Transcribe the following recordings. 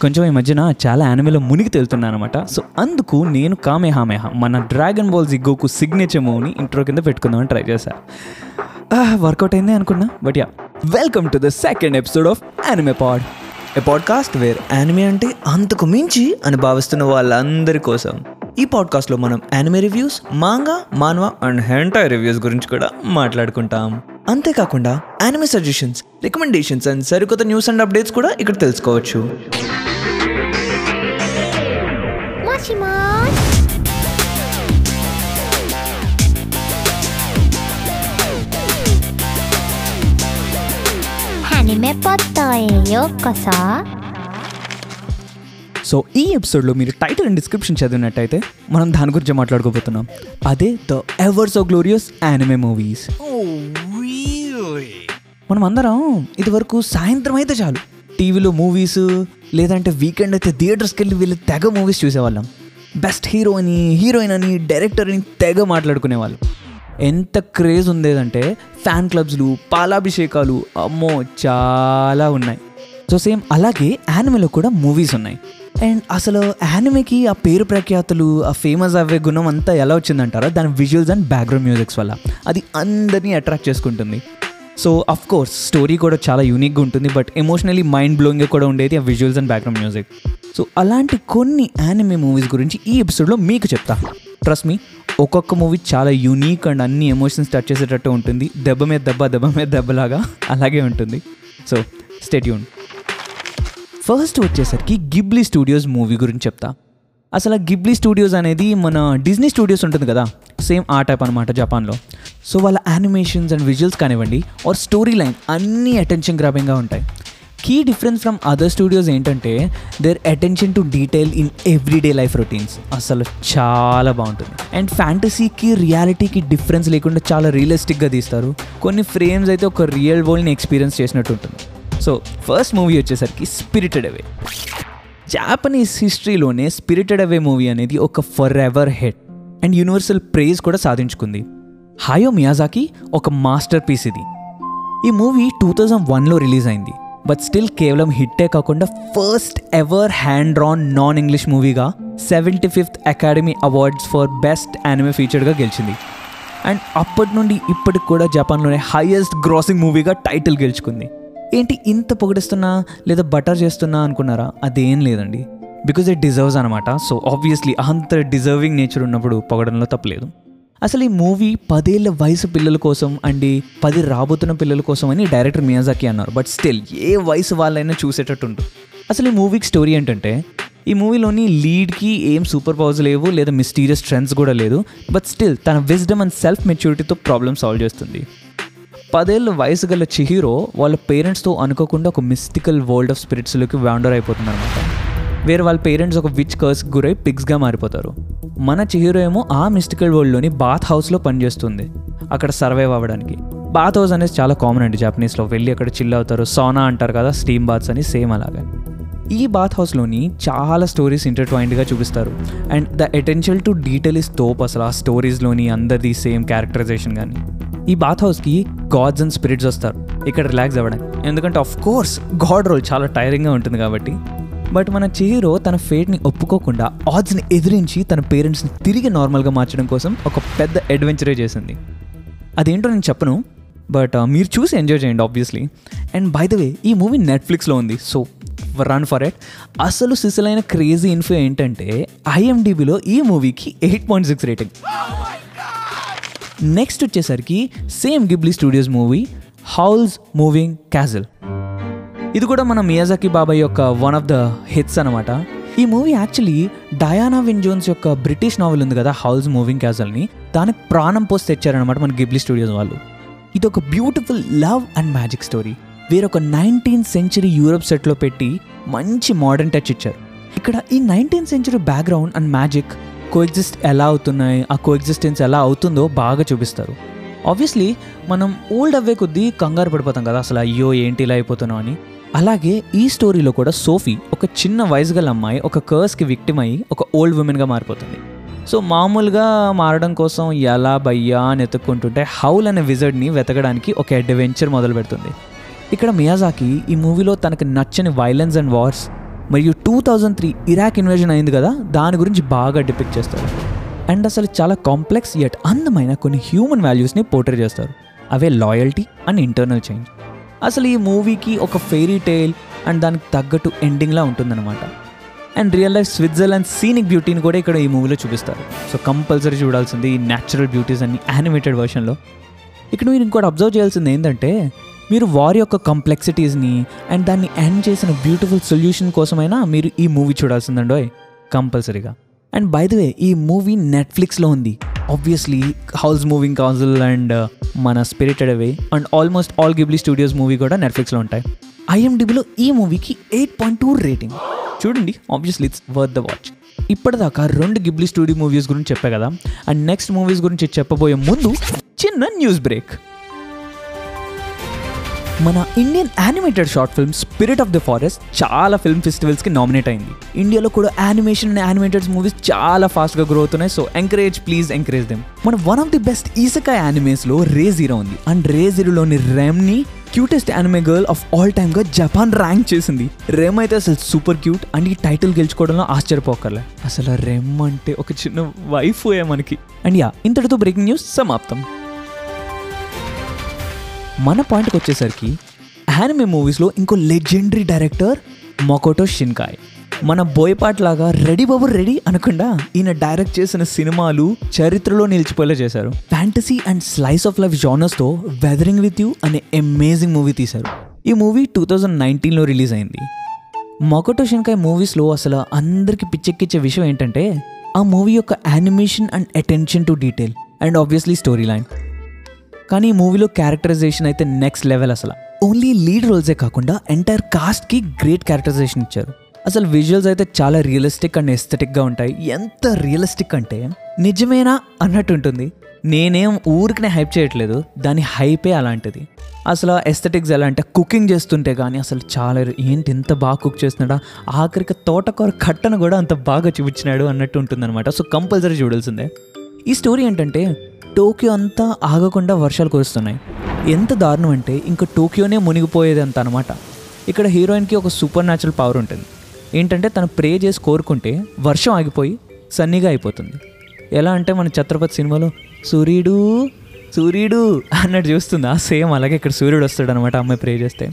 కొంచెం ఈ మధ్యన చాలా యానిమేలో మునిగి తేలుతున్నాను అనమాట సో అందుకు నేను కామేహామేహ మన డ్రాగన్ బాల్ జిగ్గోకు సిగ్నేచర్ మూవ్ని ఇంట్రో కింద పెట్టుకుందామని ట్రై చేశాను వర్కౌట్ అయింది అనుకున్నా but ya welcome to the second episode of anime pod a podcast where anime అంటే అంతకు మించి అని భావిస్తున్న వాళ్ళందరి కోసం. ఈ పాడ్కాస్ట్లో మనం anime reviews manga manhwa and hentai reviews గురించి కూడా మాట్లాడుకుంటాం అంతేకాకుండా యానిమే సజెషన్స్ రికమెండేషన్స్ అండ్ సరికొత్త న్యూస్ అండ్ అప్డేట్స్ కూడా ఇక్కడ తెలుసుకోవచ్చు もしもーしアニメポットへようこそ సో ఈ ఎపిసోడ్లో మీరు టైటిల్ అండ్ డిస్క్రిప్షన్ చదివినట్టయితే మనం దాని గురించి మాట్లాడుకోబోతున్నాం. అదే the ever so glorious anime movies మనం అందరం ఇదివరకు సాయంత్రం అయితే చాలు. టీవీలో మూవీస్ లేదంటే వీకెండ్ అయితే థియేటర్స్కి వెళ్ళి వీళ్ళు తెగ మూవీస్ చూసేవాళ్ళం. బెస్ట్ హీరో అని హీరోయిన్ అని డైరెక్టర్ అని తెగ మాట్లాడుకునేవాళ్ళు. ఎంత క్రేజ్ ఉండేదంటే ఫ్యాన్ క్లబ్స్లు పాలాభిషేకాలు అమ్మో చాలా ఉన్నాయి. సో సేమ్ అలాగే యానిమేలో కూడా మూవీస్ ఉన్నాయి. అండ్ అసలు యానిమేకి ఆ పేరు ప్రఖ్యాతులు ఆ ఫేమస్ అవ్వే గుణం అంతా ఎలా వచ్చిందంటారా? దాని విజువల్స్ అండ్ బ్యాక్గ్రౌండ్ మ్యూజిక్స్ వల్ల. అది అందరినీ అట్రాక్ట్ చేసుకుంటుంది. సో అఫ్ కోర్స్ స్టోరీ కూడా చాలా యూనిక్గా ఉంటుంది బట్ ఎమోషనలీ మైండ్ బ్లోయింగ్గా కూడా ఉండేది ఆ visuals and background music so అలాంటి కొన్ని యానిమే మూవీస్ గురించి ఈ ఎపిసోడ్లో మీకు చెప్తా. ట్రస్ట్ మీ ఒక్కొక్క మూవీ చాలా యూనిక్ అండ్ అన్ని ఎమోషన్స్ టచ్ చేసేటట్టు ఉంటుంది. దెబ్బ మీద దెబ్బ దెబ్బ మీద దెబ్బలాగా అలాగే ఉంటుంది. సో స్టేట్యూన్ ఫస్ట్ వచ్చేసరికి గిబ్లీ స్టూడియోస్ మూవీ గురించి చెప్తా. అసలు గిబ్లీ స్టూడియోస్ అనేది మన డిజ్నీ స్టూడియోస్ ఉంటుంది కదా సేమ్ ఆ టైప్ అనమాట జపాన్లో. సో వాళ్ళ యానిమేషన్స్ అండ్ విజువల్స్ కానివ్వండి ఆర్ స్టోరీ లైన్ అన్నీ అటెన్షన్ గ్రాబింగ్గా ఉంటాయి. Key difference from other studios ఏంటంటే their attention to detail in everyday life routines. అసలు చాలా బాగుంటుంది. అండ్ ఫ్యాంటసీకి రియాలిటీకి డిఫరెన్స్ లేకుండా చాలా రియలిస్టిక్గా తీస్తారు. కొన్ని ఫ్రేమ్స్ అయితే ఒక రియల్ వరల్డ్ని ఎక్స్పీరియన్స్ చేసినట్టు ఉంటుంది. సో ఫస్ట్ మూవీ వచ్చేసరికి స్పిరిటెడ్ అవే జాపనీస్ హిస్టరీలోనే స్పిరిటెడ్ అవే మూవీ అనేది ఒక for ever head and universal praise కూడా సాధించుకుంది. హాయో మియాజాకి ఒక మాస్టర్ పీస్ ఇది. ఈ మూవీ టూ థౌజండ్ వన్లో రిలీజ్ అయింది. బట్ స్టిల్ కేవలం హిట్టే కాకుండా first ever hand drawn non English మూవీగా seventy fifth Academy Awards for best anime ఫీచర్గా గెలిచింది. అండ్ అప్పటి నుండి ఇప్పటికి కూడా జపాన్లోనే హైయెస్ట్ గ్రాసింగ్ మూవీగా టైటిల్ గెలుచుకుంది. ఏంటి ఇంత పొగిడిస్తున్నా లేదా బటర్ చేస్తున్నా అనుకున్నారా? అదేం లేదండి. బికాజ్ ఇట్ డిజర్వ్స్ అనమాట సో ఆబ్వియస్లీ అంత డిజర్వింగ్ నేచర్ ఉన్నప్పుడు పొగడంలో తప్పలేదు. అసలు ఈ మూవీ పదేళ్ళ వయసు పిల్లల కోసం అండి పది రాబోతున్న పిల్లల కోసం అని డైరెక్టర్ మియాజాకి అన్నారు. బట్ స్టిల్ ఏ వయసు వాళ్ళైనా చూసేటట్టు అసలు ఈ మూవీకి స్టోరీ ఏంటంటే ఈ మూవీలోని లీడ్కి ఏం సూపర్ పవర్స్ లేవు లేదా మిస్టీరియస్ ట్రెండ్స్ కూడా లేదు. బట్ స్టిల్ తన విజ్డమ్ అండ్ సెల్ఫ్ మెచ్యూరిటీతో ప్రాబ్లమ్ సాల్వ్ చేస్తుంది. పదేళ్ళ వయసు గల చిహీరో వాళ్ళ పేరెంట్స్తో అనుకోకుండా ఒక మిస్టికల్ వరల్డ్ ఆఫ్ స్పిరిట్స్లోకి వాండర్ అయిపోతుంది అనమాట వేరే వాళ్ళ పేరెంట్స్ ఒక విచ్ కర్స్ గురై పిగ్స్గా మారిపోతారు. మన చిహీరో ఏమో ఆ మిస్టికల్ వరల్డ్లోని బాత్ హౌస్లో పనిచేస్తుంది అక్కడ సర్వైవ్ అవ్వడానికి. బాత్ హౌస్ అనేది చాలా కామన్ అండి జాపనీస్లో వెళ్ళి అక్కడ చిల్ అవుతారు సోనా అంటారు కదా స్టీమ్ బాత్స్ అని సేమ్ అలాగే. ఈ బాత్ హౌస్లోని చాలా స్టోరీస్ ఇంటర్ట్వైన్డ్గా చూపిస్తారు. And the attentional to detail is తోప్ అసలు ఆ స్టోరీస్లోని అందరిది సేమ్ క్యారెక్టరైజేషన్ కానీ ఈ బాత్ హౌస్కి గాడ్స్ అండ్ స్పిరిట్స్ వస్తారు. ఇక్కడ రిలాక్స్ అవ్వడానికి. ఎందుకంటే ఆఫ్ కోర్స్ గాడ్ రోల్ చాలా టైరింగ్గా ఉంటుంది కాబట్టి. బట్ మన చీరో తన ఫేట్ని ఒప్పుకోకుండా ఆడ్స్ని ఎదిరించి తన పేరెంట్స్ని తిరిగి నార్మల్గా మార్చడం కోసం ఒక పెద్ద అడ్వెంచరే చేసింది. అదేంటో నేను చెప్పను బట్ మీరు చూసి ఎంజాయ్ చేయండి obviously and by the way ఈ మూవీ నెట్ఫ్లిక్స్లో ఉంది. సో రన్ ఫర్ ఎట్ అసలు సిసలైన క్రేజీ ఇన్ఫో ఏంటంటే ఐఎండిబిలో ఈ మూవీకి eight point six rating. Next వచ్చేసరికి same Ghibli studios movie Howl's moving castle ఇది కూడా మన మియాజాకి బాబాయ్ యొక్క వన్ ఆఫ్ ద హిట్స్ అనమాట ఈ movie actually Diana Wynne Jones యొక్క బ్రిటిష్ నావెల్ ఉంది కదా హౌల్స్ మూవింగ్ క్యాజల్ని దానికి ప్రాణం పోసి తెచ్చారనమాట మన గిబ్లీ స్టూడియోస్ వాళ్ళు. ఇది ఒక beautiful love and magic story వేరొక నైన్టీన్త్ సెంచరీ యూరప్ సెట్లో పెట్టి మంచి మోడర్న్ టచ్ ఇచ్చారు. ఇక్కడ ఈ nineteenth century background and magic coexist ఎలా అవుతున్నాయి ఆ కోఎగ్జిస్టెన్స్ ఎలా అవుతుందో బాగా చూపిస్తారు. ఆబ్వియస్లీ మనం ఓల్డ్ అవ్వే కొద్దీ కంగారు పడిపోతాం కదా అసలు అయ్యో ఏంటి ఇలా అయిపోతున్నాం అని. అలాగే ఈ స్టోరీలో కూడా సోఫీ ఒక చిన్న వయసు గల అమ్మాయి ఒక కర్స్కి విక్టిమ్ అయ్యి ఒక ఓల్డ్ ఉమెన్గా మారిపోతుంది. సో మామూలుగా మారడం కోసం ఎలా భయ్యా అని ఎత్తుక్కుంటుంటే హౌల్ అనే విజర్డ్ని వెతకడానికి ఒక అడ్వెంచర్ మొదలు పెడుతుంది ఇక్కడ మియాజాకి ఈ మూవీలో తనకు నచ్చని వైలెన్స్ అండ్ వార్స్ మరియు two thousand three Iraq invasion అయింది కదా దాని గురించి బాగా డిపిక్ట్ చేస్తారు. అండ్ అసలు చాలా కాంప్లెక్స్ యట్ అందమైన కొన్ని హ్యూమన్ వాల్యూస్ని పోర్ట్రే చేస్తారు. అవే లాయల్టీ అండ్ ఇంటర్నల్ చేంజ్ అసలు ఈ మూవీకి ఒక ఫెయిరీ టైల్ అండ్ దానికి తగ్గట్టు ఎండింగ్లా ఉంటుందన్నమాట. And real life Switzerland scenic బ్యూటీని కూడా ఇక్కడ ఈ మూవీలో చూపిస్తారు. సో కంపల్సరీ చూడాల్సింది ఈ న్యాచురల్ బ్యూటీస్ అన్ని యానిమేటెడ్ వర్షన్లో ఇక్కడ మీరు ఇంకోటి అబ్జర్వ్ చేయాల్సింది ఏంటంటే మీరు వారి యొక్క కాంప్లెక్సిటీస్ని అండ్ దాన్ని ఎండ్ చేసిన బ్యూటిఫుల్ సొల్యూషన్ కోసమైనా మీరు ఈ మూవీ చూడాల్సిందండో కంపల్సరీగా. అండ్ బై ద వే ఈ మూవీ నెట్ఫ్లిక్స్లో ఉంది. Obviously Howl's moving castle and మన spirited away and almost all Ghibli studios movie కూడా నెట్ఫ్లిక్స్లో ఉంటాయి. ఐఎండిబిలో ఈ మూవీకి ఎయిట్ పాయింట్ టూ రేటింగ్ చూడండి obviously it's worth the watch ఇప్పటిదాకా రెండు గిబ్లీ స్టూడియో మూవీస్ గురించి చెప్పా కదా. అండ్ నెక్స్ట్ మూవీస్ గురించి చెప్పబోయే ముందు చిన్న న్యూస్ బ్రేక్ మన Indian animated short film spirit of the forest చాలా ఫిల్మ్ ఫెస్టివల్స్కి నామినేట్ అయింది. ఇండియాలో కూడా యానిమేషన్ అండ్ యానిమేటెడ్ మూవీస్ చాలా ఫాస్ట్గా గ్రో అవుతున్నాయి. So encourage please encourage them మన వన్ ఆఫ్ ది బెస్ట్ ఈసకా యానిమేస్లో రే జీరో ఉంది. అండ్ రే జీరోలోని రెమ్ని cutest anime girl of all టైమ్గా Japan rank చేసింది. రెమ్ అయితే అసలు సూపర్ క్యూట్ అండ్ ఈ టైటిల్ గెలుచుకోవడంలో ఆశ్చర్యపోకర్లే. అసలు రెమ్ అంటే ఒక చిన్న వైఫ్ మనకి. అండ్ యా ఇంతటితో బ్రేకింగ్ న్యూస్ సమాప్తం. మన పాయింట్కి వచ్చేసరికి యానిమే మూవీస్లో ఇంకో లెజెండరీ డైరెక్టర్ మొకోటో షిన్కాయ్ మన బోయపాట్ లాగా రెడీ బాబు రెడీ అనకుండా ఈయన డైరెక్ట్ చేసిన సినిమాలు చరిత్రలో నిలిచిపోయేలా చేశారు. Fantasy and slice of life జానర్స్తో weathering with you అనే అమేజింగ్ మూవీ తీశారు. ఈ మూవీ టూ థౌజండ్ నైన్టీన్లో రిలీజ్ అయింది. మొకటో షిన్కాయ్ మూవీస్లో అసలు అందరికి పిచ్చెక్కిచ్చే విషయం ఏంటంటే ఆ మూవీ యొక్క animation and attention to detail and obviously story line కానీ ఈ మూవీలో క్యారెక్టరైజేషన్ అయితే నెక్స్ట్ లెవెల్ అసలు. ఓన్లీ లీడ్ రోల్సే కాకుండా ఎంటైర్ కాస్ట్కి గ్రేట్ క్యారెక్టరైజేషన్ ఇచ్చారు. అసలు విజువల్స్ అయితే చాలా రియలిస్టిక్ అండ్ ఎస్థెటిక్గా ఉంటాయి. ఎంత రియలిస్టిక్ అంటే నిజమేనా అన్నట్టు ఉంటుంది. నేనేం ఊరికనే హైప్ చేయట్లేదు దాని హైపే అలాంటిది. అసలు ఎస్థెటిక్స్ ఎలా అంటే కుకింగ్ చేస్తుంటే కానీ అసలు చాలా ఏంటి ఎంత బాగా కుక్ చేస్తున్నాడా? ఆఖరికి తోటకూర కట్టను కూడా అంత బాగా చూపించినాడు అన్నట్టు ఉంటుందన్నమాట. సో కంపల్సరీ చూడాల్సిందే. ఈ స్టోరీ ఏంటంటే టోక్యో అంతా ఆగకుండా వర్షాలు కురుస్తున్నాయి. ఎంత దారుణం అంటే ఇంకా టోక్యోనే మునిగిపోయేది అంత అనమాట ఇక్కడ హీరోయిన్కి ఒక సూపర్ న్యాచురల్ పవర్ ఉంటుంది. ఏంటంటే తను ప్రే చేసి కోరుకుంటే వర్షం ఆగిపోయి సన్నీగా అయిపోతుంది. ఎలా అంటే మన ఛత్రపతి సినిమాలో సూర్యుడు సూర్యుడు అన్నట్టు చూస్తుందా. సేమ్ అలాగే ఇక్కడ సూర్యుడు వస్తాడు అనమాట అమ్మాయి ప్రే చేస్తే.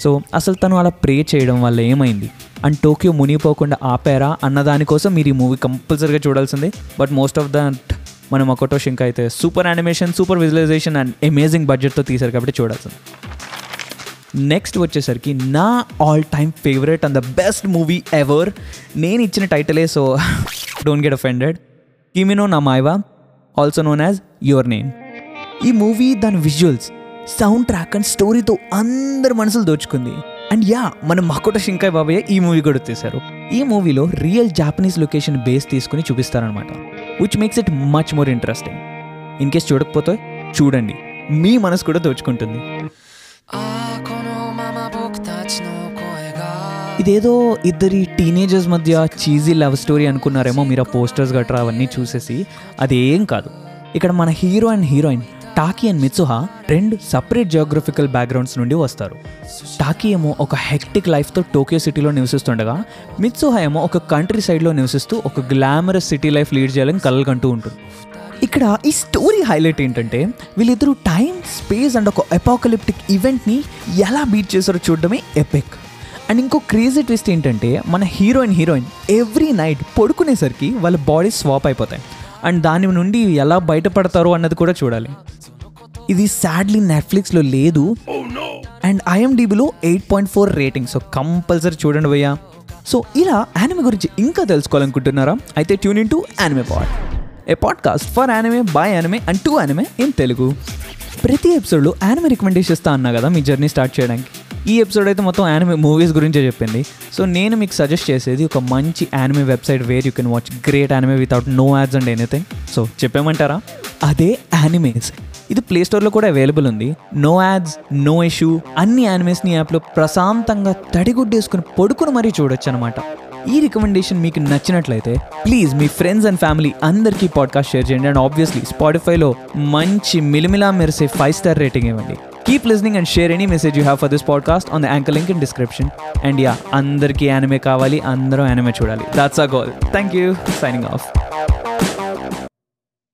సో అసలు తను అలా ప్రే చేయడం వల్ల ఏమైంది? అండ్ టోక్యో మునిగిపోకుండా ఆపారా అన్న దానికోసం మీరు ఈ మూవీ కంపల్సరీగా చూడాల్సిందే. బట్ మోస్ట్ ఆఫ్ దట్ మన మకోటో షింక్ అయితే super animation super visualization and amazing బడ్జెట్తో తీశారు కాబట్టి చూడాల్సింది. నెక్స్ట్ వచ్చేసరికి నా all time favourite and the best movie ever నేను ఇచ్చిన టైటిలే సో డోంట్ గెట్ అఫెండెడ్ కిమినో నా మాయవా also known as your name ఈ మూవీ దాని విజువల్స్ సౌండ్ ట్రాక్ అండ్ స్టోరీతో అందరి మనసులు దోచుకుంది. అండ్ యా మన మకోట శింకాయ్ బాబయ్య ఈ మూవీ కూడా తీశారు. ఈ మూవీలో రియల్ జాపనీస్ లొకేషన్ బేస్ తీసుకుని చూపిస్తారనమాట which makes it much more interesting in case చూడకపోతే చూడండి. మీ మనసు కూడా దోచుకుంటుంది. ఇదేదో ఇద్దరి టీనేజర్స్ మధ్య చీజీ లవ్ స్టోరీ అనుకున్నారేమో మీరు ఆ పోస్టర్స్ గట్రా అవన్నీ చూసేసి అది ఏం కాదు. ఇక్కడ మన hero and heroine Taki and Mitsuha రెండు సపరేట్ జియోగ్రఫికల్ బ్యాక్గ్రౌండ్స్ నుండి వస్తారు. టాకీ ఏమో ఒక హెక్టిక్ లైఫ్తో టోక్యో సిటీలో నివసిస్తుండగా మిత్సుహా ఏమో ఒక కంట్రీ సైడ్లో నివసిస్తూ ఒక గ్లామరస్ సిటీ లైఫ్ లీడ్ చేయాలని కలలుకంటూ ఉంటుంది. ఇక్కడ ఈ స్టోరీ హైలైట్ ఏంటంటే వీళ్ళిద్దరూ టైం స్పేస్ అండ్ ఒక ఎపాకలిప్టిక్ ఈవెంట్ని ఎలా బీట్ చేశారో చూడడమే ఎపిక్ అండ్ ఇంకో క్రేజీ ట్విస్ట్ ఏంటంటే మన హీరోయిన్ హీరోయిన్ ఎవ్రీ నైట్ పడుకునేసరికి వాళ్ళ బాడీ స్వాప్ అయిపోతాయి. అండ్ దాని నుండి ఎలా బయటపడతారు అన్నది కూడా చూడాలి. ఇది సాడ్లీ నెట్ఫ్లిక్స్లో లేదు. And ఐఎండిబిలో eight point four rating so compulsory చూడండి భయ్యా. సో ఇలా యానిమే గురించి ఇంకా తెలుసుకోవాలనుకుంటున్నారా? అయితే tune into anime pod a podcast for anime by anime and to anime in Telugu ప్రతి ఎపిసోడ్లో యానిమే రికమెండేషన్ ఇస్తా అన్నా కదా మీ జర్నీ స్టార్ట్ చేయడానికి. ఈ ఎపిసోడ్ అయితే మొత్తం యానిమే మూవీస్ గురించే చెప్పింది. సో నేను మీకు సజెస్ట్ చేసేది ఒక మంచి anime website where you can watch great anime without no ads and anything so చెప్పేమంటారా? అదే యానిమేస్ ఇది ప్లే స్టోర్లో కూడా అవైలబుల్ ఉంది. నో యాడ్స్ నో ఇష్యూ అన్ని యానిమేస్ని యాప్లో ప్రశాంతంగా తడిగుడ్డేసుకుని పడుకుని మరీ చూడొచ్చు అనమాట ఈ రికమెండేషన్ మీకు నచ్చినట్లయితే ప్లీజ్ మీ ఫ్రెండ్స్ అండ్ ఫ్యామిలీ అందరికీ పాడ్కాస్ట్ షేర్ చేయండి. అండ్ ఆబ్వియస్లీ స్పాటిఫైలో మంచి మిలిమిలా మెరిసే ఫైవ్ స్టార్ రేటింగ్ ఇవ్వండి. Keep listening and share any message you have for this podcast on the anchor link in description and yeah అందరికీ యానిమే కావాలి అందరూ యానిమే చూడాలి. That's a goal thank you signing off